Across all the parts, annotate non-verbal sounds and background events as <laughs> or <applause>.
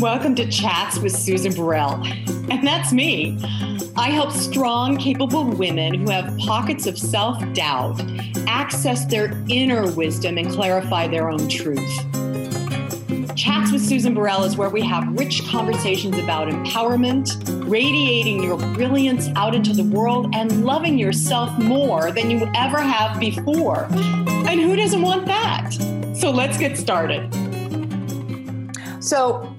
Welcome to Chats with Susan Burrell. And that's me. I help strong, capable women who have pockets of self doubt access their inner wisdom and clarify their own truth. Chats with Susan Burrell is where we have rich conversations about empowerment, radiating your brilliance out into the world, and loving yourself more than you ever have before. And who doesn't want that? So let's get started. So,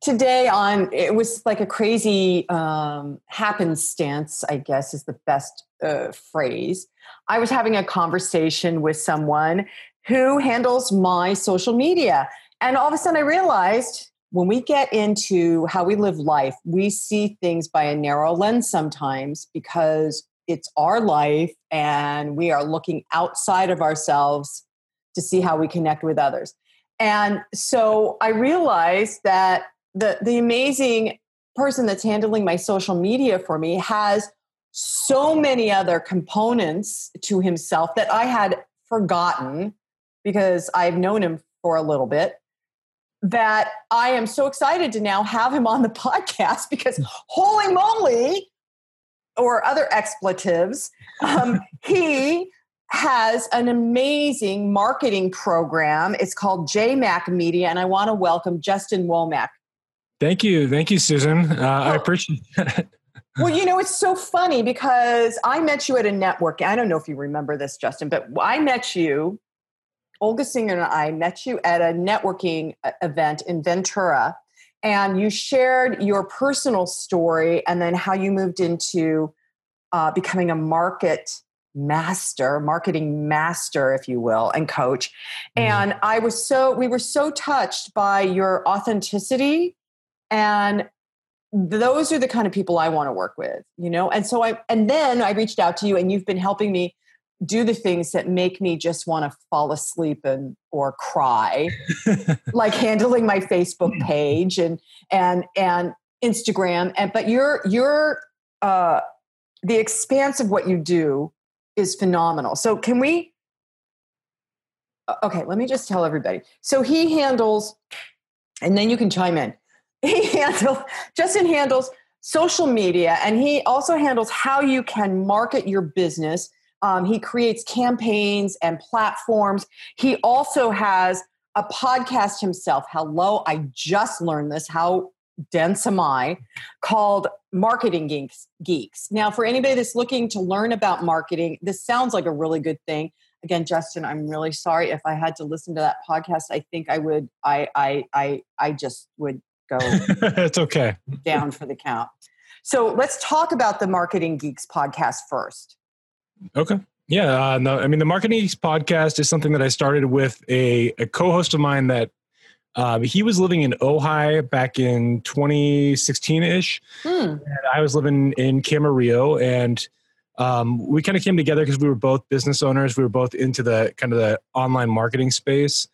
today on it was like a crazy um, happenstance i guess is the best uh, phrase. I was having a conversation with someone who handles my social media and all of a sudden i realized when we get into how we live life we see things by a narrow lens sometimes because it's our life and we are looking outside of ourselves to see how we connect with others. And so I realized that the the amazing person that's handling my social media for me has so many other components to himself that I had forgotten because I've known him for a little bit that I am so excited to now have him on the <laughs> podcast because holy moly or other expletives um, <laughs> he has an amazing marketing program. It's called jmac media and i want to welcome justin womack Thank you. Thank you, Susan. Uh, well, I appreciate <laughs> that. well, you know, it's so funny because I met you at a network. I don't know if you remember this, Justin, but I met you, Olga Singer and I met you at a networking uh, event in Ventura. And you shared your personal story and then how you moved into uh, becoming a market master, marketing master, if you will, and coach. Mm-hmm. And I was so, we were so touched by your authenticity and those are the kind of people I want to work with, you know? And so I, and then I reached out to you and you've been helping me do the things that make me just want to fall asleep and or cry <laughs> like handling my facebook page and and and instagram. And but you're you're uh the expanse of what you do is phenomenal. So can we okay let me just tell everybody. So he handles and then you can chime in <laughs> he handles Justin handles social media and he also handles how you can market your business. Um, he creates campaigns and platforms. He also has a podcast himself. Hello, I just learned this. How dense am I? Called Marketing Geeks. Geeks. Now, for anybody that's looking to learn about marketing, this sounds like a really good thing. Again, Justin, I'm really sorry if I had to listen to that podcast. I think I would. I I I I just would go <laughs> it's okay down for the count so let's talk about the marketing geeks podcast first okay yeah uh, no, i mean the marketing geeks podcast is something that i started with a, a co-host of mine that um, he was living in Ojai back in 2016-ish. Hmm. I was living in Camarillo, and um, we kind of came together because we were both business owners. We were both into the kind of the online marketing space.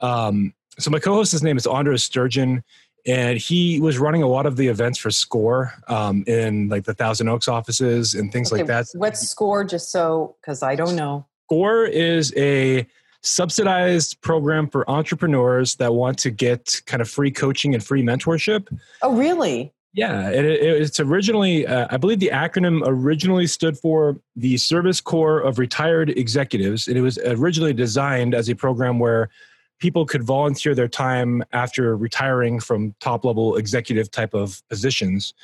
Um, so my co-host, name is Andres Sturgeon and he was running a lot of the events for score um, in like the thousand oaks offices and things okay, like that. what's score just so because i don't know. Score is a subsidized program for entrepreneurs that want to get kind of free coaching and free mentorship. Oh really? Yeah it, it, it's originally uh, i believe the acronym originally stood for the service corps of retired executives and it was originally designed as a program where people could volunteer their time after retiring from top level executive type of positions.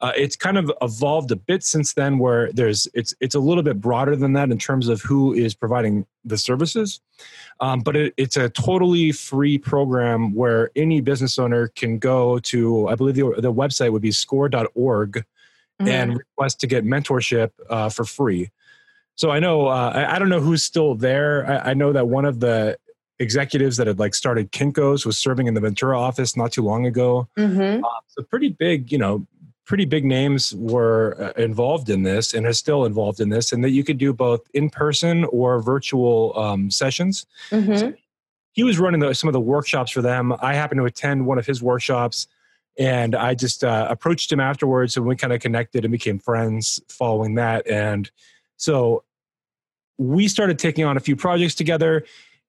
Uh, it's kind of evolved a bit since then, where there's it's it's a little bit broader than that in terms of who is providing the services. Um, but it, it's a totally free program where any business owner can go to. I believe the, the website would be score.org mm-hmm. and request to get mentorship uh, for free. So I know uh, I, I, don't know who's still there. I, I know that one of the executives that had like started Kinko's was serving in the Ventura office not too long ago. Mm-hmm. Uh, so pretty big, you know, pretty big names were uh, involved in this and are still involved in this, and that you could do both in person or virtual um, sessions. Mm-hmm. So he was running the, some of the workshops for them. I happened to attend one of his workshops. And I just uh, approached him afterwards, and we kind of connected and became friends following that. And so we started taking on a few projects together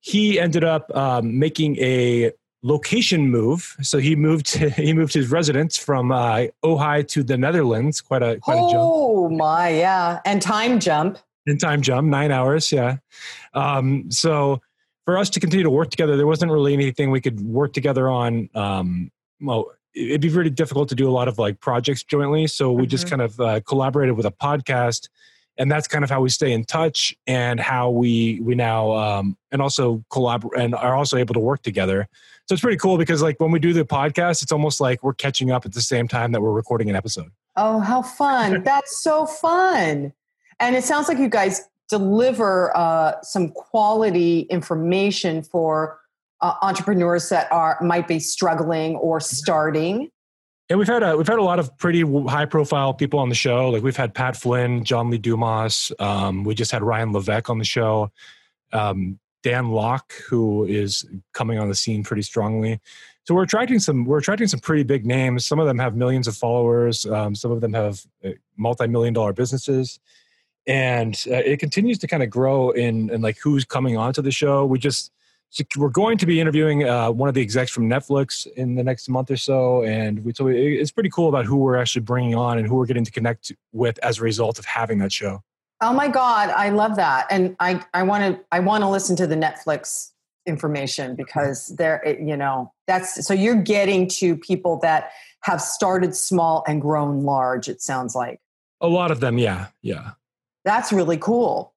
he ended up um, making a location move. So he moved <laughs> he moved his residence from uh, Ojai to the Netherlands. Quite a quite oh, a jump. Oh my, yeah, and time jump. And time jump, nine hours, yeah. Um, so for us to continue to work together, there wasn't really anything we could work together on. Um, well, it'd be really difficult to do a lot of like projects jointly. So we mm-hmm. just kind of uh, collaborated with a podcast and that's kind of how we stay in touch and how we we now um, and also collaborate and are also able to work together. So it's pretty cool because like when we do the podcast it's almost like we're catching up at the same time that we're recording an episode. Oh how fun. <laughs> That's so fun. And it sounds like you guys deliver uh, some quality information for uh, entrepreneurs that are might be struggling or starting and we've had a we've had a lot of pretty high profile people on the show. Like we've had Pat Flynn, John Lee Dumas. Um, we just had Ryan Levesque on the show. Um, Dan Lok, who is coming on the scene pretty strongly. So we're attracting some we're attracting some pretty big names. Some of them have millions of followers. Um, some of them have uh, multi million dollar businesses, and uh, it continues to kind of grow in in like who's coming onto the show. We just we're going to be interviewing uh, one of the execs from Netflix in the next month or so, and we so it's pretty cool about who we're actually bringing on and who we're getting to connect with as a result of having that show. Oh my god, I love that, and I I want to I want to listen to the Netflix information because there you know that's so you're getting to people that have started small and grown large. It sounds like a lot of them, yeah, yeah. That's really cool.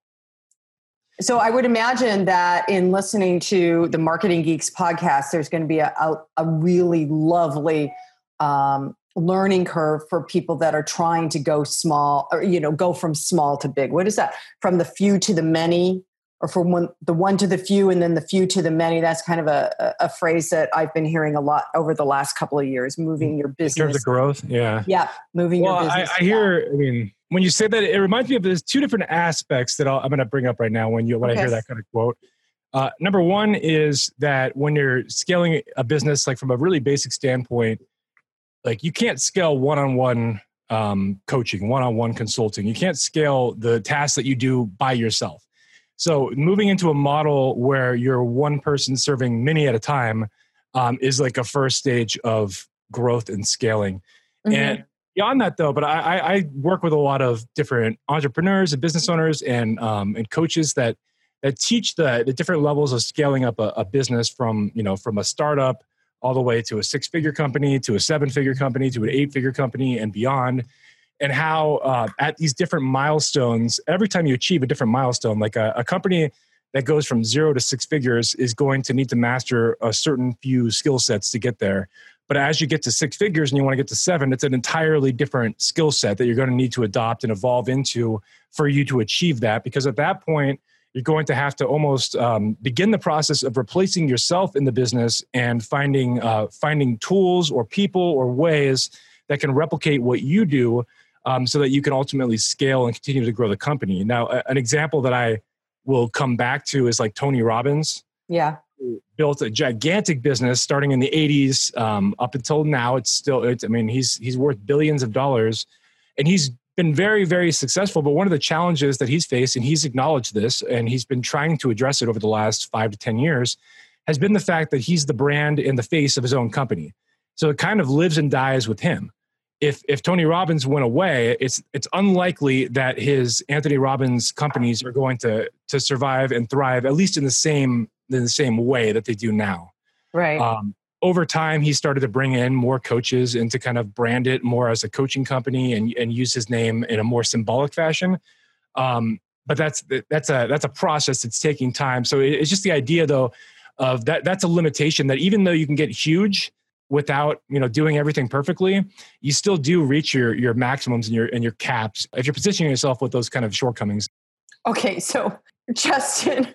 So I would imagine that in listening to the Marketing Geeks podcast, there's going to be a, a, a really lovely um, learning curve for people that are trying to go small or you know go from small to big. What is that? From the few to the many, or from one, the one to the few and then the few to the many. That's kind of a, a phrase that I've been hearing a lot over the last couple of years. Moving your business in terms of growth, yeah, yeah, moving well, your business. I, I hear. I mean when you say that, it reminds me of there's two different aspects that i am going to bring up right now when you when okay. I hear that kind of quote. Uh, number one is that when you're scaling a business, like from a really basic standpoint, like you can't scale one-on-one um, coaching, one-on-one consulting. You can't scale the tasks that you do by yourself. So moving into a model where you're one person serving many at a time um, is like a first stage of growth and scaling. Mm-hmm. And beyond that though but I, I work with a lot of different entrepreneurs and business owners and um, and coaches that that teach the, the different levels of scaling up a, a business from you know from a startup all the way to a six figure company to a seven figure company to an eight figure company and beyond and how uh, at these different milestones every time you achieve a different milestone like a, a company that goes from zero to six figures is going to need to master a certain few skill sets to get there but as you get to six figures and you want to get to seven, it's an entirely different skill set that you're going to need to adopt and evolve into for you to achieve that. Because at that point, you're going to have to almost um, begin the process of replacing yourself in the business and finding uh, finding tools or people or ways that can replicate what you do, um, so that you can ultimately scale and continue to grow the company. Now, an example that I will come back to is like Tony Robbins. Yeah built a gigantic business starting in the 80s um, up until now it's still it's, i mean he's he's worth billions of dollars and he's been very very successful but one of the challenges that he's faced and he's acknowledged this and he's been trying to address it over the last five to ten years has been the fact that he's the brand and the face of his own company so it kind of lives and dies with him if if Tony Robbins went away, it's it's unlikely that his Anthony Robbins companies are going to to survive and thrive at least in the same in the same way that they do now. Right. Um, over time, he started to bring in more coaches and to kind of brand it more as a coaching company and, and use his name in a more symbolic fashion. Um, but that's that's a that's a process that's taking time. So it's just the idea though of that that's a limitation that even though you can get huge without you know doing everything perfectly, you still do reach your your maximums and your and your caps if you're positioning yourself with those kind of shortcomings. Okay, so Justin,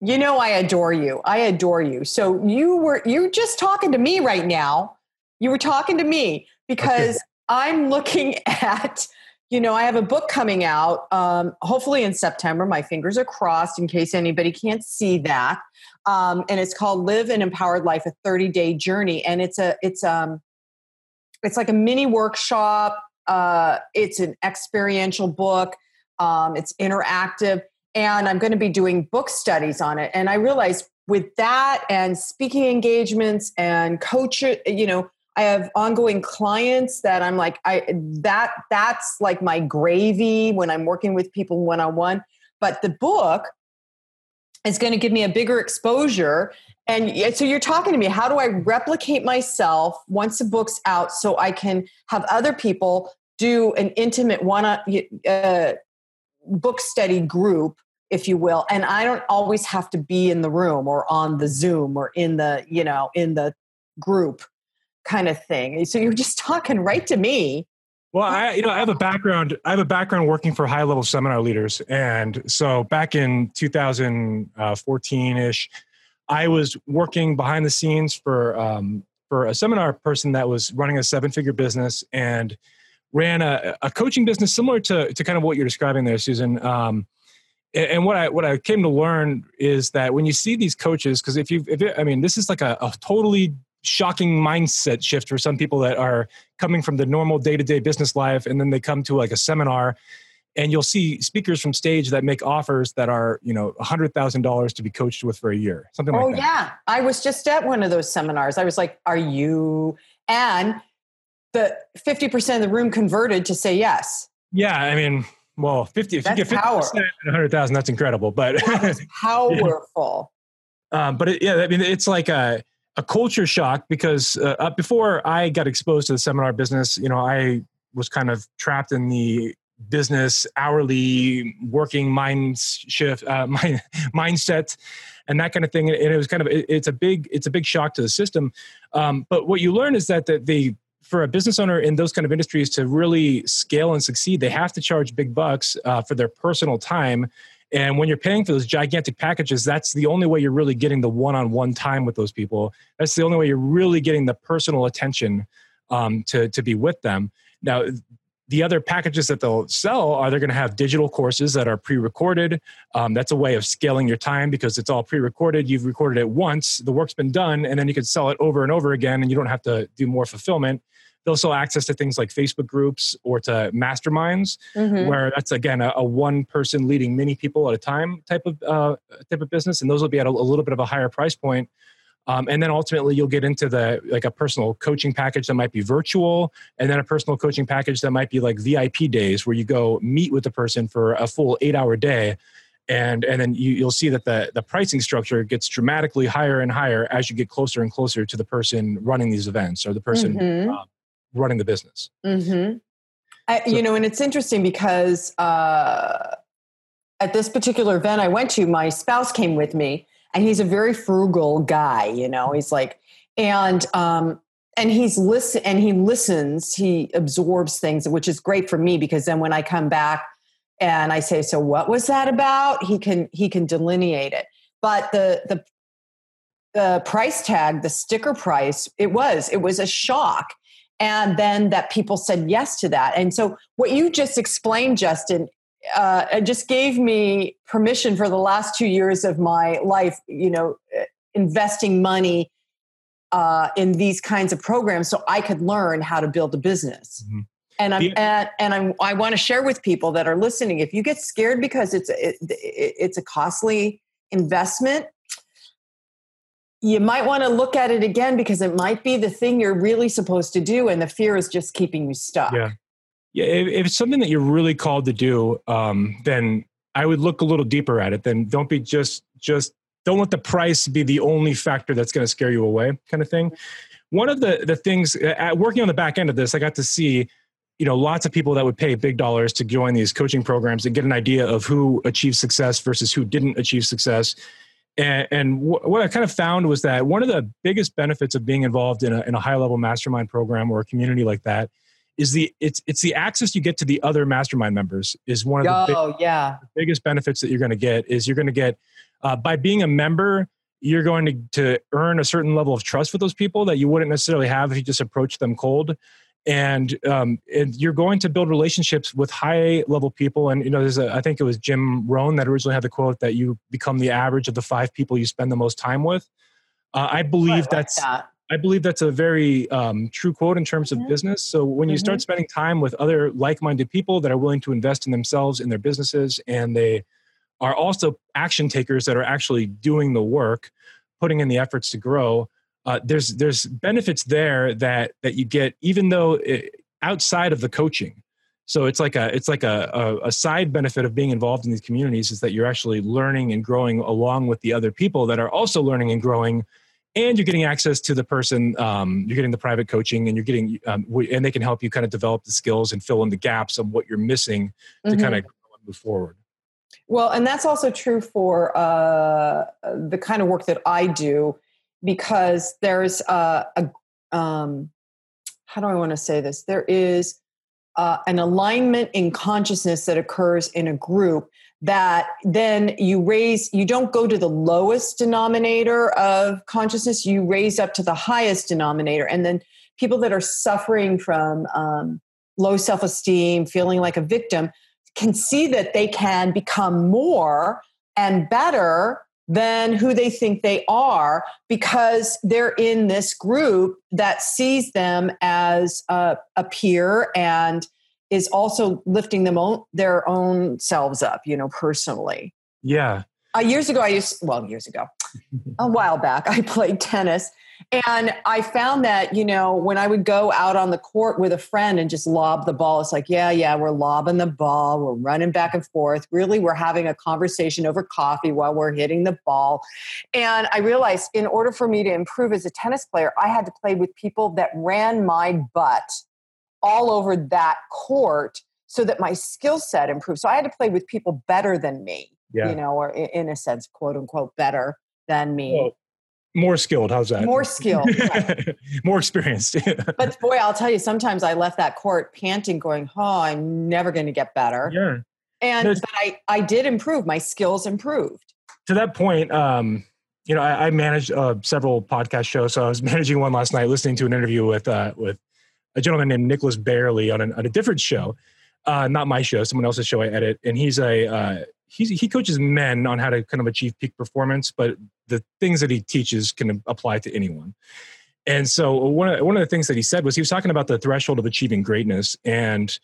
you know I adore you. I adore you. So you were you're just talking to me right now. You were talking to me because okay. I'm looking <laughs> at you know, I have a book coming out, um, hopefully in September. My fingers are crossed in case anybody can't see that. Um, and it's called "Live an Empowered Life: A 30 Day Journey." And it's a it's um it's like a mini workshop. Uh, it's an experiential book. Um, it's interactive and I'm going to be doing book studies on it. And I realized with that and speaking engagements and coach, you know, I have ongoing clients that I'm like, I that that's like my gravy when I'm working with people one on one. But the book is going to give me a bigger exposure. And so you're talking to me, how do I replicate myself once the book's out so I can have other people do an intimate one uh, book study group if you will and i don't always have to be in the room or on the zoom or in the you know in the group kind of thing so you're just talking right to me well i you know i have a background i have a background working for high level seminar leaders. And so back in 2014ish i was working behind the scenes for um, for a seminar person that was running a seven figure business and ran a, a coaching business similar to, to kind of what you're describing there susan. Um, and what I what I came to learn is that when you see these coaches, because if you if it, I mean this is like a, a, totally shocking mindset shift for some people that are coming from the normal day to day business life, and then they come to like a seminar, and you'll see speakers from stage that make offers that are you know a hundred thousand dollars to be coached with for a year, something oh, like that. Oh yeah, I was just at one of those seminars. I was like, "Are you?" And the fifty percent of the room converted to say yes. Yeah, I mean, well, 50, if that's you get 50% power. 100,000, that's incredible. But <laughs> powerful. um, but it, yeah, I mean, it's like a, a culture shock because uh, before I got exposed to the seminar business, you know, I was kind of trapped in the business hourly working mind shift, uh, <laughs> mind, mindset and that kind of thing. And it was kind of, it, it's a big, it's a big shock to the system. Um, but what you learn is that the, the for a business owner in those kind of industries to really scale and succeed, they have to charge big bucks uh, for their personal time. And when you're paying for those gigantic packages, that's the only way you're really getting the one on one time with those people. That's the only way you're really getting the personal attention um, to, to be with them. Now, the other packages that they'll sell are they're going to have digital courses that are pre-recorded um, that's a way of scaling your time because it's all pre-recorded you've recorded it once the work's been done and then you can sell it over and over again and you don't have to do more fulfillment they'll still access to things like Facebook groups or to masterminds, mm-hmm. where that's again a, a, one person leading many people at a time type of uh, type of business, and those will be at a, a little bit of a higher price point. Um, and then ultimately you'll get into the like a personal coaching package that might be virtual and then a personal coaching package that might be like vip days where you go meet with the person for a full eight hour day and and then you, you'll see that the the pricing structure gets dramatically higher and higher as you get closer and closer to the person running these events or the person mm-hmm. uh, running the business. Mm-hmm. I, so, you know, and it's interesting because uh, at this particular event I went to, my spouse came with me, and he's a very frugal guy. You know, he's like, and um, and he's listen and he listens, he absorbs things, which is great for me because then when I come back and I say, "So what was that about?" He can he can delineate it. But the the the price tag, the sticker price, it was it was a shock and then that people said yes to that. And so, what you just explained, Justin, uh, just gave me permission for the last two years of my life, you know, uh, investing money uh, in these kinds of programs so I could learn how to build a business. Mm-hmm. And I'm and, and I'm, I want to share with people that are listening. If you get scared because it's it, it's a costly investment, you might want to look at it again because it might be the thing you're really supposed to do and the fear is just keeping you stuck. Yeah. Yeah if, if it's something that you're really called to do um, then i would look a little deeper at it. Then don't be just just don't let the price be the only factor that's going to scare you away kind of thing. One of the the things uh, working on the back end of this i got to see you know lots of people that would pay big dollars to join these coaching programs and get an idea of who achieved success versus who didn't achieve success and, and what I kind of found was that one of the biggest benefits of being involved in a, in a high level mastermind program or a community like that is the it's it's the access you get to the other mastermind members is one of the, oh, big, yeah. the biggest benefits that you're going to get is you're going to get uh, by being a member you're going to, to earn a certain level of trust with those people that you wouldn't necessarily have if you just approached them cold and um, and you're going to build relationships with high level people and you know there's a i think it was jim rohn that originally had the quote that you become the average of the five people you spend the most time with uh, i believe I like that's that. i believe that's a very um, true quote in terms of mm-hmm. business so when you mm-hmm. start spending time with other like-minded people that are willing to invest in themselves in their businesses and they are also action takers that are actually doing the work putting in the efforts to grow uh, there's there's benefits there that that you get even though it, outside of the coaching so it's like a it's like a, a, a, side benefit of being involved in these communities is that you're actually learning and growing along with the other people that are also learning and growing and you're getting access to the person um, you're getting the private coaching and you're getting um, and they can help you kind of develop the skills and fill in the gaps of what you're missing to mm-hmm. kind of move forward well and that's also true for uh, the kind of work that i do because there's a, a um, how do I want to say this? There is uh, an alignment in consciousness that occurs in a group that then you raise you don't go to the lowest denominator of consciousness you raise up to the highest denominator and then people that are suffering from um, low self-esteem feeling like a victim can see that they can become more and better than who they think they are because they're in this group that sees them as a, a peer and is also lifting them own, their own selves up, you know, personally. Yeah. Uh, years ago, I used, well, years ago, a while back, <laughs> I played tennis and I found that, you know, when I would go out on the court with a friend and just lob the ball, it's like, yeah, yeah, we're lobbing the ball, we're running back and forth. Really, we're having a conversation over coffee while we're hitting the ball. And I realized in order for me to improve as a tennis player, I had to play with people that ran my butt all over that court so that my skill set improved. So I had to play with people better than me, yeah. you know, or in a sense, quote unquote, better than me. Well, more skilled. How's that? More skilled. <laughs> more experienced. but boy, I'll tell you, sometimes I left that court panting, going, "Oh, I'm never going to get better." Yeah. And but I, I did improve. My skills improved. To that point, um, you know, I, I managed uh, several podcast shows. So I was <laughs> managing one last night, listening to an interview with uh, with a gentleman named Nicholas Bailey on, an, on a different show, uh, not my show, someone else's show I edit, and he's a uh, he's, he coaches men on how to kind of achieve peak performance, but the things that he teaches can apply to anyone. And so one of, one of the things that he said was he was talking about the threshold of achieving greatness. And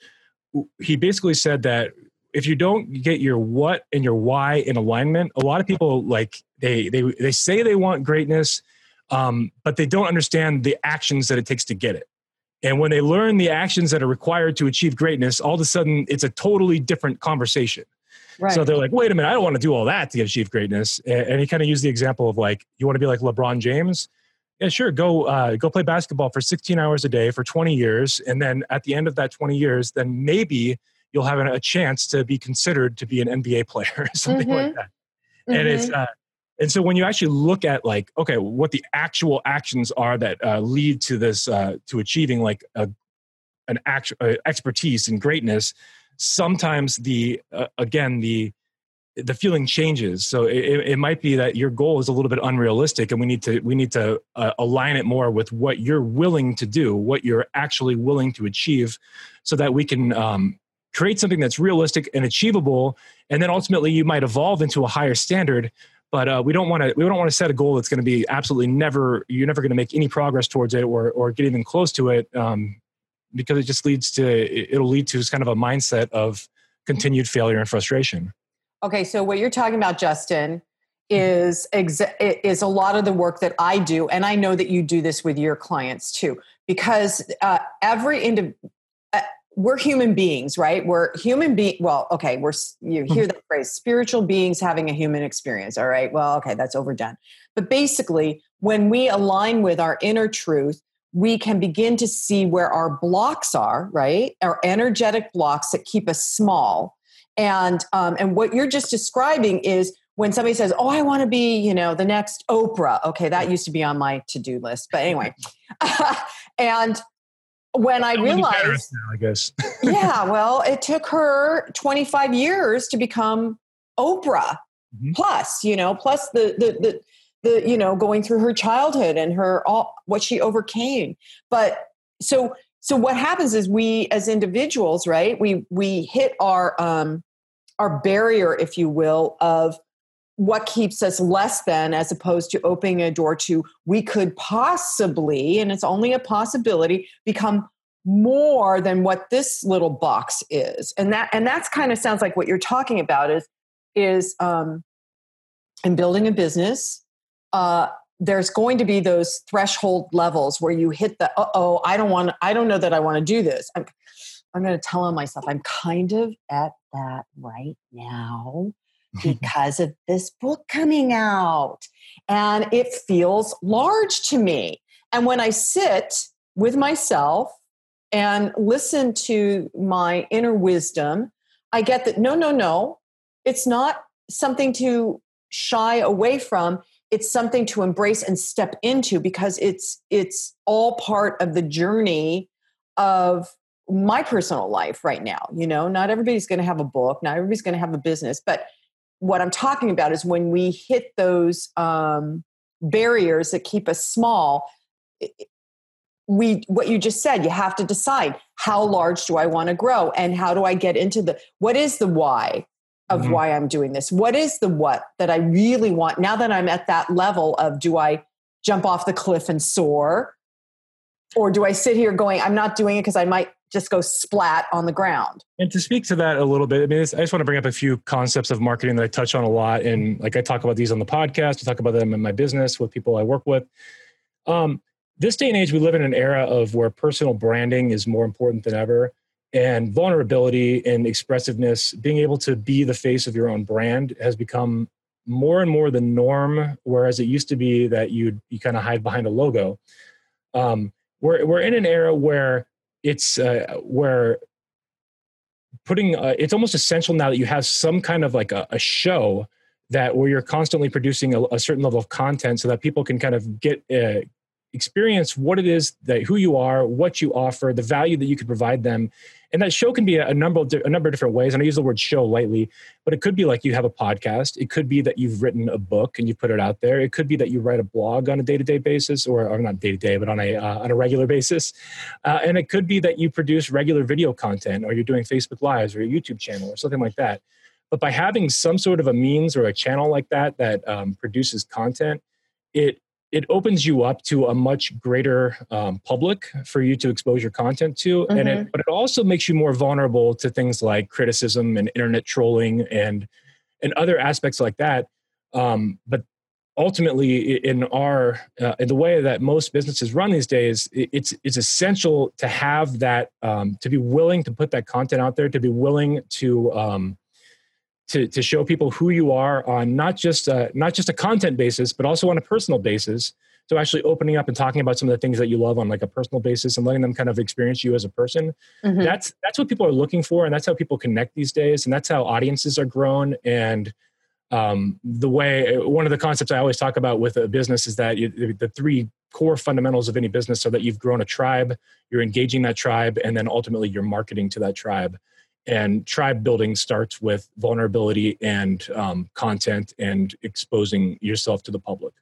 he basically said that if you don't get your what and your why in alignment, a lot of people like they, they, they say they want greatness, um, but they don't understand the actions that it takes to get it. And when they learn the actions that are required to achieve greatness, all of a sudden it's a totally different conversation. Right. So they're like, wait a minute, I don't want to do all that to achieve greatness. And he kind of used the example of like, you want to be like LeBron James? Yeah, sure. Go uh, go play basketball for 16 hours a day for 20 years, and then at the end of that 20 years, then maybe you'll have a chance to be considered to be an NBA player <laughs> or something mm-hmm. like that. Mm-hmm. And it's uh, and so when you actually look at like, okay, what the actual actions are that uh, lead to this uh, to achieving like a, an actual uh, expertise and greatness, sometimes the uh, again the the feeling changes. So it, it, might be that your goal is a little bit unrealistic and we need to we need to uh, align it more with what you're willing to do what you're actually willing to achieve so that we can um, create something that's realistic and achievable. And then ultimately you might evolve into a higher standard but uh, we don't want to we don't want to set a goal that's going to be absolutely never you're never going to make any progress towards it or or get even close to it um, because it just leads to it'll lead to kind of a mindset of continued failure and frustration. Okay, so what you're talking about, Justin, is exa- is a lot of the work that I do, and I know that you do this with your clients too, because uh, every individual. Uh, we're human beings, right? We're human being. Well, okay, we're you hear that phrase, spiritual beings having a human experience. All right, well, okay, that's overdone. But basically, when we align with our inner truth, we can begin to see where our blocks are, right? Our energetic blocks that keep us small. And um, and what you're just describing is when somebody says, "Oh, I want to be, you know, the next Oprah." Okay, that used to be on my to-do list, but anyway. <laughs> and when I realized, now, I guess. <laughs> yeah, well, it took her 25 years to become Oprah. Mm-hmm. Plus, you know, plus the the the the you know going through her childhood and her all what she overcame. But so so what happens is we as individuals right we we hit our um our barrier if you will of what keeps us less than as opposed to opening a door to we could possibly and it's only a possibility become more than what this little box is. And that and that's kind of sounds like what you're talking about is is um in building a business uh, there's going to be those threshold levels where you hit the oh i don't want i don't know that i want to do this. I'm, I'm going to tell on myself i'm kind of at that right now <laughs> because of this book coming out and it feels large to me. And when i sit with myself and listen to my inner wisdom i get that no no no it's not something to shy away from it's something to embrace and step into because it's it's all part of the journey of my personal life right now you know? Not everybody's going to have a book not everybody's going to have a business but what i'm talking about is when we hit those um, barriers that keep us small we what you just said you have to decide how large do i want to grow and how do i get into the what is the why of mm-hmm. why I'm doing this. What is the what that I really want now that I'm at that level of do I jump off the cliff and soar? Or do I sit here going, I'm not doing it because I might just go splat on the ground? And to speak to that a little bit, I mean, I just want to bring up a few concepts of marketing that I touch on a lot. And like I talk about these on the podcast, I talk about them in my business with people I work with. Um, this day and age, we live in an era of where personal branding is more important than ever and vulnerability and expressiveness being able to be the face of your own brand has become more and more the norm whereas it used to be that you you kind of hide behind a logo. Um, we're, we're in an era where it's uh, where putting uh, it's almost essential now that you have some kind of like a, a show that where you're constantly producing a, a, certain level of content so that people can kind of get uh, experience what it is that who you are what you offer the value that you could provide them. And that show can be a, number of a number of different ways. And i use the word show lightly but it could be like you have a podcast. It could be that you've written a book and you put it out there. It could be that you write a blog on a day-to-day basis or, or not day-to-day but on a uh, on a regular basis. Uh, and it could be that you produce regular video content or you're doing facebook lives or a youtube channel or something like that. But by having some sort of a means or a channel like that that um, produces content it it opens you up to a much greater um, public for you to expose your content to mm-hmm. and it, mm-hmm. but it also makes you more vulnerable to things like criticism and internet trolling and and other aspects like that um, but ultimately in our uh, in the way that most businesses run these days it's it's essential to have that um, to be willing to put that content out there to be willing to um, to, to show people who you are on not just a, not just a content basis, but also on a personal basis. So actually opening up and talking about some of the things that you love on like a personal basis and letting them kind of experience you as a person. Mm-hmm. That's that's what people are looking for, and that's how people connect these days, and that's how audiences are grown. And um, the way one of the concepts I always talk about with a business is that you, the three core fundamentals of any business are that you've grown a tribe, you're engaging that tribe, and then ultimately you're marketing to that tribe and tribe building starts with vulnerability and um, content and exposing yourself to the public.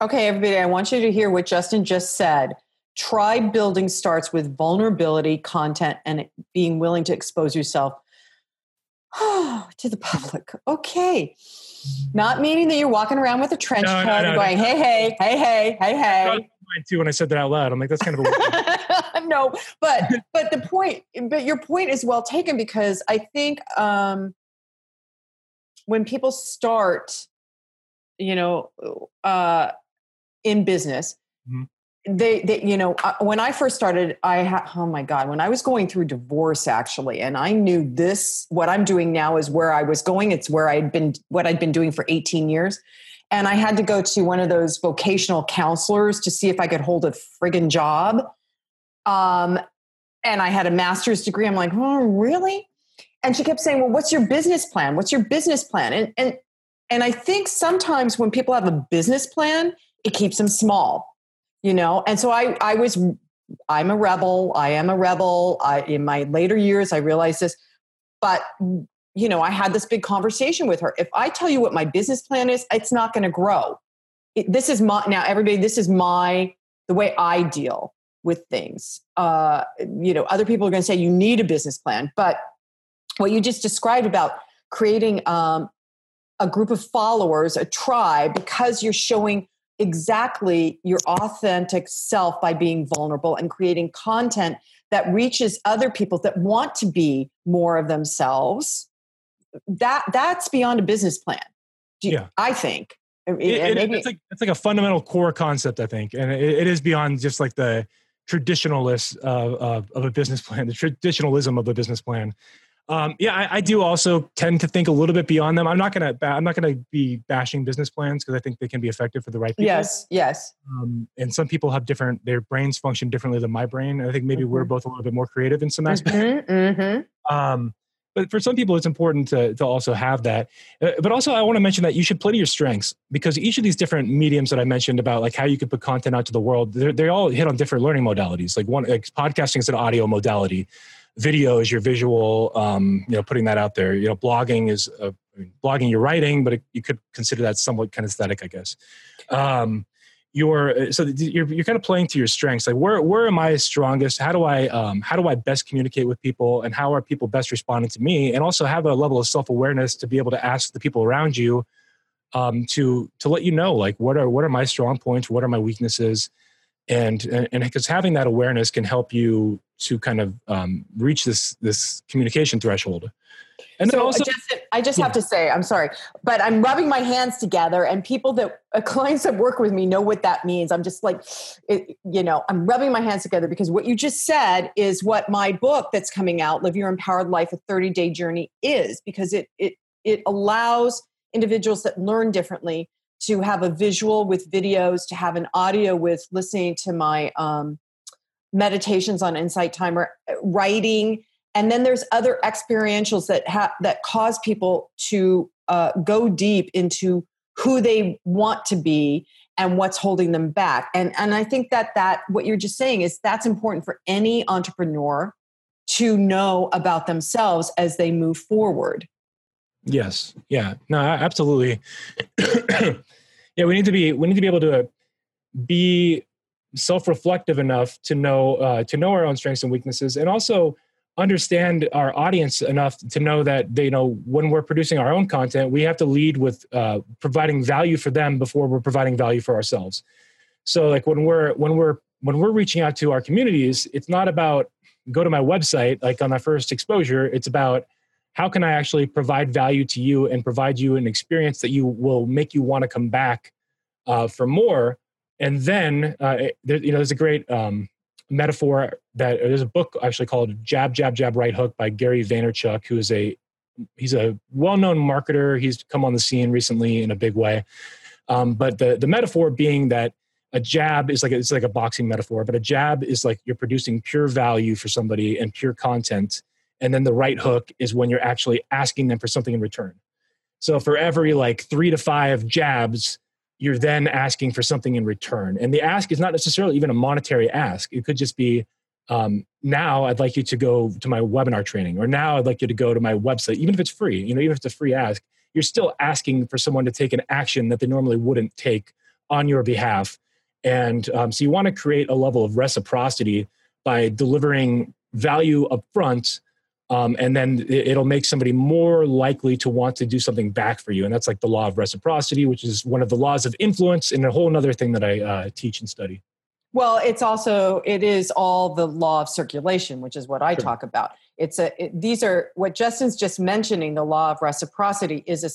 Okay everybody i want you to hear what justin just said. Tribe building starts with vulnerability content and being willing to expose yourself <sighs> to the public. Okay. Not meaning that you're walking around with a trench no, coat no, no, and going hey hey hey hey hey hey too when I said that out loud. I'm like, that's kind of a <laughs> no, but but the point, but your point is well taken because I think um, when people start, you know, uh, in business, mm-hmm. they they you know uh, when I first started, I ha- oh my god, when I was going through divorce actually, and I knew this what I'm doing now is where I was going. It's where I'd been what I'd been doing for 18 years and I had to go to one of those vocational counselors to see if I could hold a friggin' job. Um, and I had a master's degree. I'm like, oh, really? And she kept saying, well, what's your business plan? What's your business plan? And, and, and I think sometimes when people have a business plan, it keeps them small, you know? And so I, I was, I'm a rebel. I am a rebel. I, in my later years, I realized this, but you know, I had this big conversation with her. If I tell you what my business plan is, it's not going to grow. It, this is my, now everybody, this is my, the way I deal with things. Uh, you know, other people are going to say you need a business plan, but what you just described about creating um, a group of followers, a tribe, because you're showing exactly your authentic self by being vulnerable and creating content that reaches other people that want to be more of themselves that that's beyond a business plan. You, yeah. I think. it, it, maybe, it's like it's like a fundamental core concept, I think, and it, it is beyond just like the traditionalist of, of, of, a business plan, the traditionalism of a business plan. Um, yeah, I, I, do also tend to think a little bit beyond them. I'm not gonna I'm not gonna be bashing business plans because I think they can be effective for the right people. Yes, yes. Um, and some people have different their brains function differently than my brain. I think maybe mm-hmm. we're both a little bit more creative in some aspects. Mm-hmm, mm-hmm. Um, but for some people, it's important to to also have that. Uh, but also, I want to mention that you should play to your strengths because each of these different mediums that I mentioned about like how you could put content out to the world, they all hit on different learning modalities. Like one, like podcasting is an audio modality video is your visual um, you know putting that out there you know blogging is uh, mean, blogging you're writing but it, you could consider that somewhat kinesthetic i guess um, you're uh, so you're, you're kind of playing to your strengths. Like where where am i strongest? How do i um, how do i best communicate with people? And how are people best responding to me? And also have a level of self-awareness to be able to ask the people around you um, to to let you know like what are what are my strong points? What are my weaknesses and and because having that awareness can help you to kind of um, reach this this communication threshold and so also, I just, I just yeah. have to say, I'm sorry, but I'm rubbing my hands together, and people that uh, clients that work with me know what that means. I'm just like, it, you know, I'm rubbing my hands together because what you just said is what my book that's coming out, "Live Your Empowered Life: A 30 Day Journey," is because it it it allows individuals that learn differently to have a visual with videos, to have an audio with listening to my um, meditations on Insight Timer, uh, writing, and then there's other experientials that ha- that cause people to uh, go deep into who they want to be and what's holding them back. And and I think that that what you're just saying is that's important for any entrepreneur to know about themselves as they move forward. Yes. Yeah. No, absolutely. <coughs> yeah, we need to be we need to be able to be self-reflective enough to know uh, to know our own strengths and weaknesses, and also understand our audience enough to know that they you know when we're producing our own content, we have to lead with uh, providing value for them before we're providing value for ourselves. So, like when we're when we're when we're reaching out to our communities, it's not about go to my website like on my first exposure. It's about how can I actually provide value to you and provide you an experience that you will make you want to come back uh, for more? And then, uh, there, you know, there's a great um, metaphor that there's a book actually called Jab, Jab, Jab, Right Hook by Gary Vaynerchuk, who is a he's a well-known marketer. He's come on the scene recently in a big way. Um, but the the metaphor being that a jab is like a, it's like a boxing metaphor, but a jab is like you're producing pure value for somebody and pure content, and then the right hook is when you're actually asking them for something in return. So for every like three to five jabs you're then asking for something in return. And the ask is not necessarily even a monetary ask. It could just be um, now i'd like you to go to my webinar training or now i'd like you to go to my website. Even if it's free you know even if it's a free ask you're still asking for someone to take an action that they normally wouldn't take on your behalf. And um, so you want to create a level of reciprocity by delivering value up front um, and then it'll make somebody more likely to want to do something back for you. And that's like the law of reciprocity which is one of the laws of influence and a whole other thing that i uh, teach and study. Well it's also it is all the law of circulation which is what i sure. talk about. It's a it, these are what justin's just mentioning the law of reciprocity is a,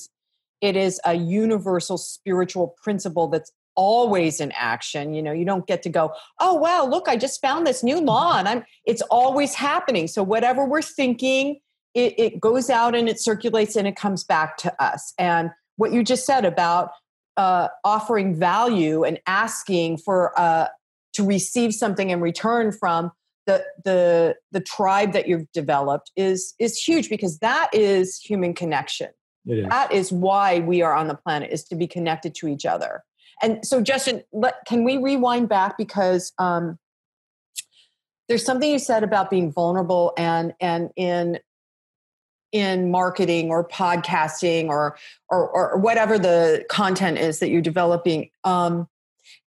it is a universal spiritual principle that's always in action you know you don't get to go oh wow look i just found this new law and i'm it's always happening so whatever we're thinking it, it goes out and it circulates and it comes back to us and what you just said about uh, offering value and asking for uh, to receive something in return from the the the tribe that you've developed is is huge because that is human connection. Is. That is why we are on the planet is to be connected to each other. And so, Justin, let, can we rewind back because um, there's something you said about being vulnerable and and in in marketing or podcasting or or, or whatever the content is that you're developing. Um,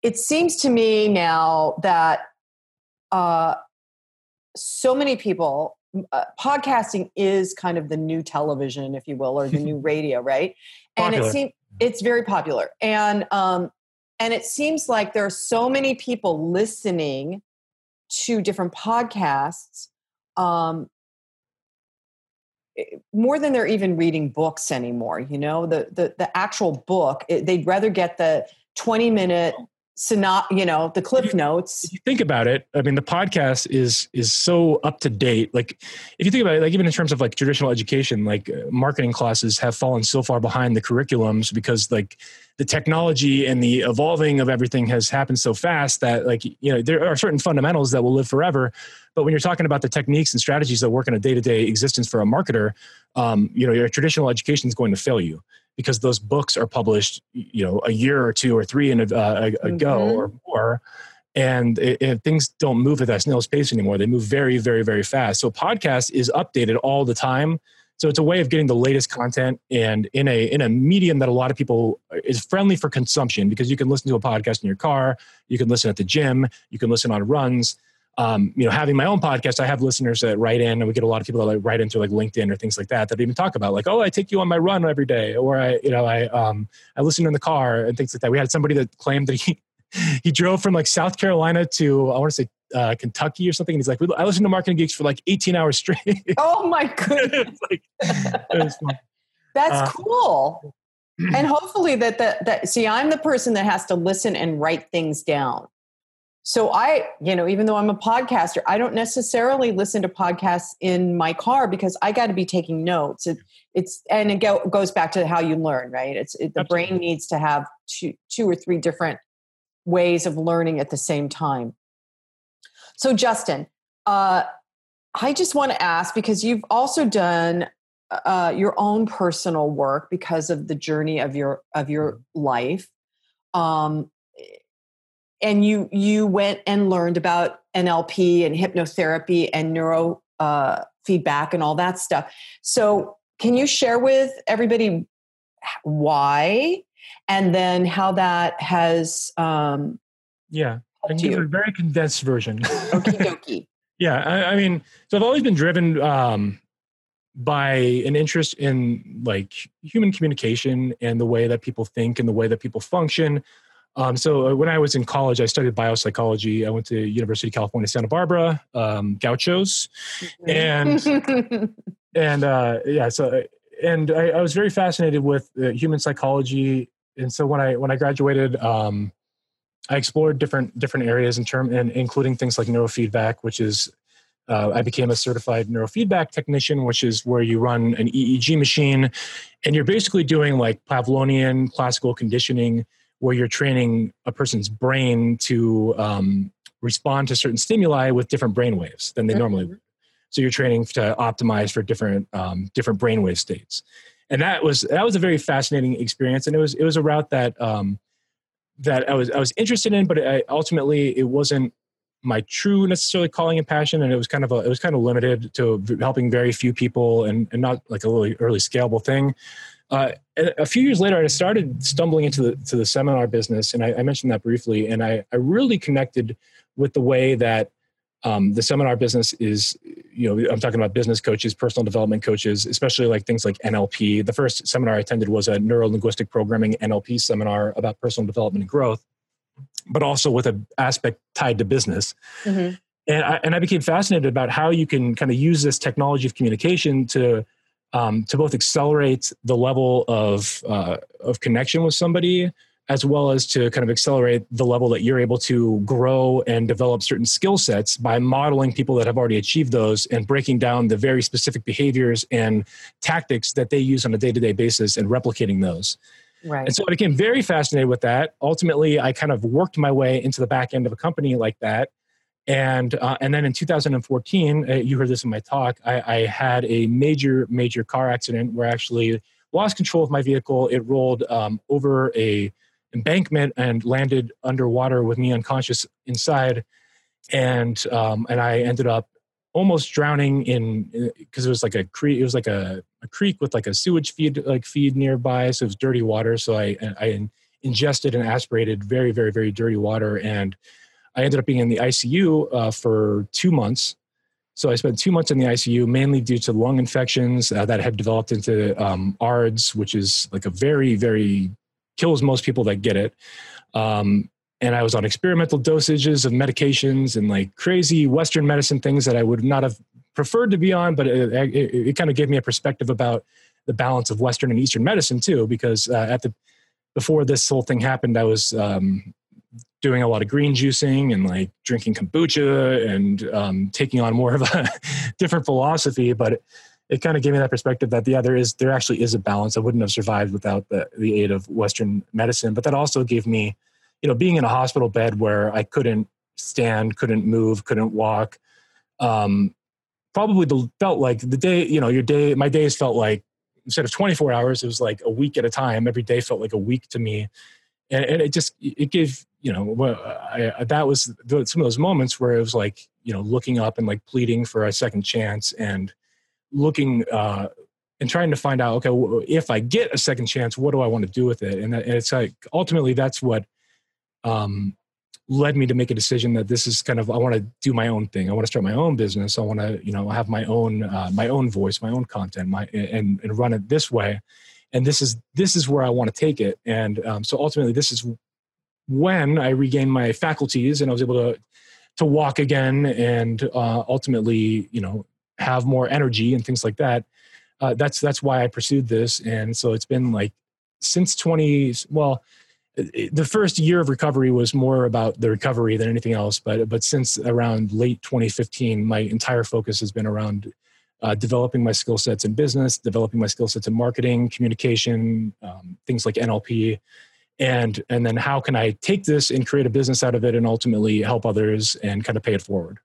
it seems to me now that uh, so many people uh, podcasting is kind of the new television, if you will, or the new <laughs> radio, right? And it seems it's very popular, and um, and it seems like there are so many people listening to different podcasts. Um, more than they're even reading books anymore. You know, the the the actual book. It, they'd rather get the twenty minute synop, you know, the cliff notes. If you think about it, I mean, the podcast is is so up to date. Like, if you think about it, like even in terms of like traditional education, like uh, marketing classes have fallen so far behind the curriculums because like the technology and the evolving of everything has happened so fast that like you know there are certain fundamentals that will live forever. But when you're talking about the techniques and strategies that work in a day to day existence for a marketer, um, you know, your traditional education is going to fail you because those books are published, you know, a year or two or three in a, uh, ago mm-hmm. or more. And it, it, things don't move at that snail's pace anymore. They move very, very, very fast. So podcast is updated all the time. So it's a way of getting the latest content and in a in a medium that a lot of people is friendly for consumption because you can listen to a podcast in your car, you can listen at the gym, you can listen on runs um, you know, having my own podcast, I have listeners that write in, and we get a lot of people that like write into like LinkedIn or things like that that even talk about like, oh, I take you on my run every day, or I, you know, I um, I listen in the car and things like that. We had somebody that claimed that he <laughs> he drove from like South Carolina to I want to say uh, Kentucky or something, and he's like, I listened to Marketing Geeks for like 18 hours straight. <laughs> Oh my goodness, <laughs> like, that's uh, cool. <clears throat> and hopefully that that that see, I'm the person that has to listen and write things down. So I, you know, even though I'm a podcaster, I don't necessarily listen to podcasts in my car because I got to be taking notes. It, it's and it go, goes back to how you learn, right? It's it, the Absolutely. brain needs to have two, two or three different ways of learning at the same time. So Justin, uh, I just want to ask because you've also done uh, your own personal work because of the journey of your of your mm-hmm. life. Um, and you you went and learned about NLP and hypnotherapy and neuro uh, feedback and all that stuff. So, can you share with everybody why, and then how that has? Um, yeah, I can give a very condensed version. Okie <laughs> dokie. yeah, I, I, mean, so I've always been driven um, by an interest in like human communication and the way that people think and the way that people function. Um, so uh, when I was in college, I studied biopsychology. I went to University of California, Santa Barbara, um, Gauchos, and <laughs> and uh, yeah. So and I, I, was very fascinated with uh, human psychology. And so when I when I graduated, um, I explored different different areas in term and including things like neurofeedback, which is uh, I became a certified neurofeedback technician, which is where you run an EEG machine, and you're basically doing like Pavlovian classical conditioning where you're training a person's brain to um, respond to certain stimuli with different brain waves than they mm-hmm. normally would. So you're training to optimize for different um, different brainwave states, and that was that was a very fascinating experience. And it was it was a route that um, that I was I was interested in, but I, ultimately it wasn't my true necessarily calling and passion, and it was kind of a, it was kind of limited to helping very few people and, and not like a really early scalable thing. Uh, a few years later, I started stumbling into the to the seminar business, and I, I mentioned that briefly. And I, I really connected with the way that um, the seminar business is. You know, I'm talking about business coaches, personal development coaches, especially like things like NLP. The first seminar I attended was a neuro linguistic programming NLP seminar about personal development and growth, but also with an aspect tied to business. Mm-hmm. And I, and I became fascinated about how you can kind of use this technology of communication to um, to both accelerate the level of uh, of connection with somebody as well as to kind of accelerate the level that you're able to grow and develop certain skill sets by modeling people that have already achieved those and breaking down the very specific behaviors and tactics that they use on a day-to-day basis and replicating those right and so i became very fascinated with that ultimately i kind of worked my way into the back end of a company like that and uh, and then in 2014, uh, you heard this in my talk. I, I, had a major major car accident where I actually lost control of my vehicle. It rolled um, over a embankment and landed underwater with me unconscious inside, and um, and I ended up almost drowning in because it was like a creek. It was like a, a creek with like a sewage feed like feed nearby, so it was dirty water. So I I ingested and aspirated very very very dirty water and I ended up being in the ICU uh, for two months. So I spent two months in the ICU, mainly due to lung infections uh, that had developed into um, ARDS, which is like a very, very kills most people that get it. Um, and I was on experimental dosages of medications and like crazy Western medicine things that I would not have preferred to be on, but it, it, it kind of gave me a perspective about the balance of Western and Eastern medicine too. Because uh, at the before this whole thing happened, I was um, doing a lot of green juicing and like drinking kombucha and um, taking on more of a <laughs> different philosophy. But it, kind of gave me that perspective that yeah, there is there actually is a balance. I wouldn't have survived without the the aid of Western medicine. But that also gave me, you know, being in a hospital bed where I couldn't stand, couldn't move, couldn't walk. Um, probably the, felt like the day, you know, your day, my days felt like instead of 24 hours, it was like a week at a time. Every day felt like a week to me. And, and it just, it gave, you know, I, that was some of those moments where it was like, you know, looking up and like pleading for a second chance and looking, uh, and trying to find out, okay, if I get a second chance, what do I want to do with it? And, it's like, ultimately that's what, um, led me to make a decision that this is kind of I want to do my own thing. I want to start my own business. I want to you know have my own uh, my own voice, my own content, my and and run it this way. And this is this is where I want to take it. And um, so ultimately, this is when I regained my faculties and I was able to to walk again and uh, ultimately you know have more energy and things like that. Uh, that's that's why I pursued this. And so it's been like since 20 well the first year of recovery was more about the recovery than anything else. But but since around late 2015, my entire focus has been around uh, developing my skill sets in business, developing my skill sets in marketing, communication, um, things like NLP, and and then how can I take this and create a business out of it, and ultimately help others and kind of pay it forward.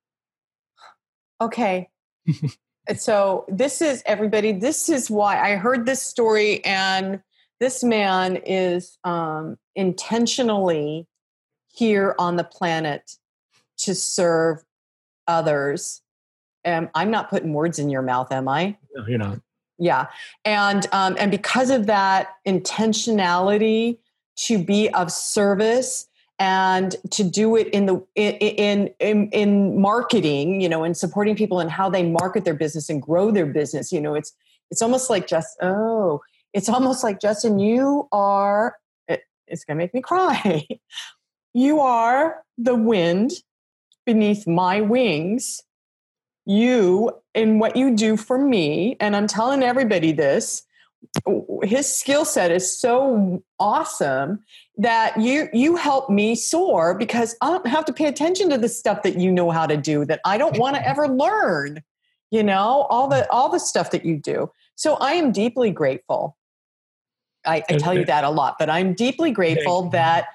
Okay. So this is everybody. This is why I heard this story and this man is um, intentionally here on the planet to serve others. And I'm not putting words in your mouth, am I? No, you're not. Yeah, and um, and because of that intentionality to be of service and to do it in the in in in marketing, you know, and supporting people and how they market their business and grow their business. You know, it's it's almost like just oh, it's almost like Justin, you are, it, it's going to make me cry. <laughs> you are the wind beneath my wings. You, in what you do for me, and I'm telling everybody this, his skill set is so awesome that you you help me soar because I don't have to pay attention to the stuff that you know how to do that I don't want to <laughs> ever learn. You know, all the all the stuff that you do. So I am deeply grateful I, I tell you that a lot, but I'm deeply grateful that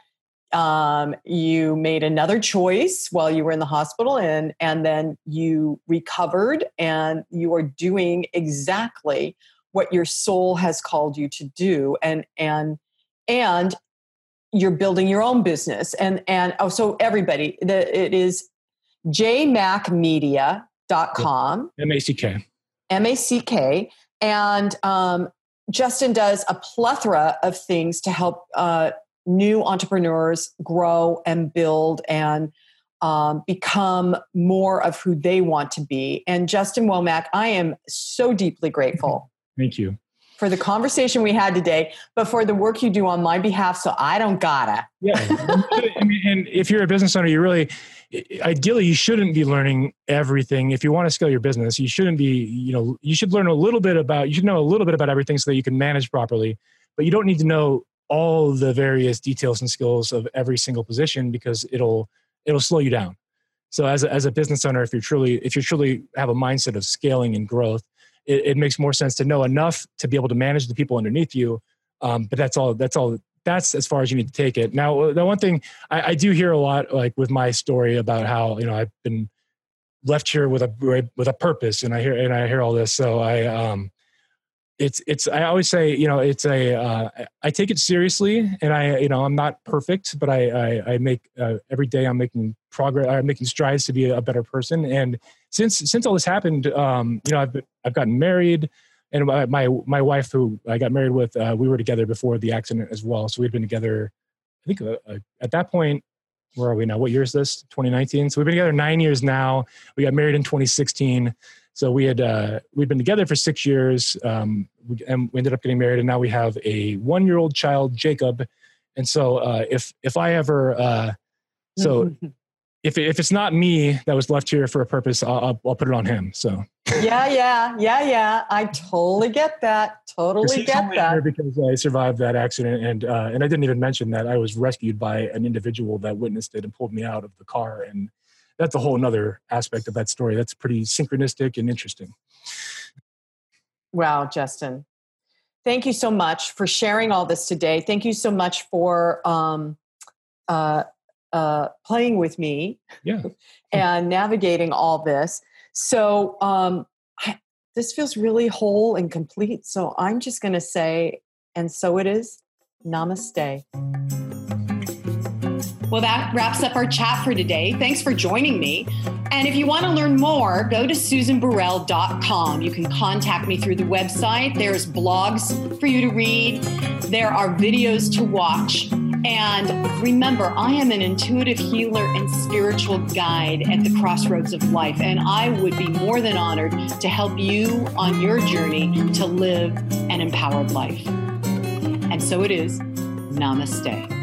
um, you made another choice while you were in the hospital and and then you recovered and you are doing exactly what your soul has called you to do and and and you're building your own business and and oh so everybody the, it is jmackmedia.com m-a-c-k m-a-c-k and um, Justin does a plethora of things to help uh, new entrepreneurs grow and build and um, become more of who they want to be. And Justin Womack, I am so deeply grateful. Thank you. For the conversation we had today, but for the work you do on my behalf, so I don't gotta. Yeah. and if you're a business owner, you really, ideally you shouldn't be learning everything if you want to scale your business you shouldn't be you know you should learn a little bit about you should know a little bit about everything so that you can manage properly but you don't need to know all the various details and skills of every single position because it'll it'll slow you down so as a, as a business owner if you're truly if you truly have a mindset of scaling and growth it, it makes more sense to know enough to be able to manage the people underneath you um, but that's all that's all that's as far as you need to take it. Now, the one thing I, I do hear a lot, like with my story about how you know I've been left here with a with a purpose, and I hear and I hear all this. So I, um, it's it's I always say you know it's a uh, I take it seriously, and I you know I'm not perfect, but I I, I make uh, every day I'm making progress. I'm making strides to be a better person. And since since all this happened, um, you know I've been, I've gotten married and my my, my wife who I got married with, uh, we were together before the accident as well. So we'd been together. I think uh, uh at that point, where are we now? What year is this? 2019. So we've been together nine years now. We got married in 2016. So we had uh, we'd been together for six years, um, we, and we ended up getting married. And now we have a one year old child, Jacob. And so uh, if if I ever uh, so <laughs> if if it's not me that was left here for a purpose, I'll, I'll put it on him. So yeah, yeah, yeah, yeah. I totally get that. Totally get that. Because I survived that accident, and uh, and I didn't even mention that I was rescued by an individual that witnessed it and pulled me out of the car, and that's a whole other aspect of that story. That's pretty synchronistic and interesting. Wow, Justin, thank you so much for sharing all this today. Thank you so much for um, uh, uh, playing with me, yeah, <laughs> and navigating all this. So um, I, this feels really whole and complete. So I'm just going to say, and so it is. Namaste. Well, that wraps up our chat for today. Thanks for joining me. And if you want to learn more, go to susanburrell.com. You can contact me through the website. There's blogs for you to read, there are videos to watch. And remember, I am an intuitive healer and spiritual guide at the crossroads of life. And I would be more than honored to help you on your journey to live an empowered life. And so it is. Namaste.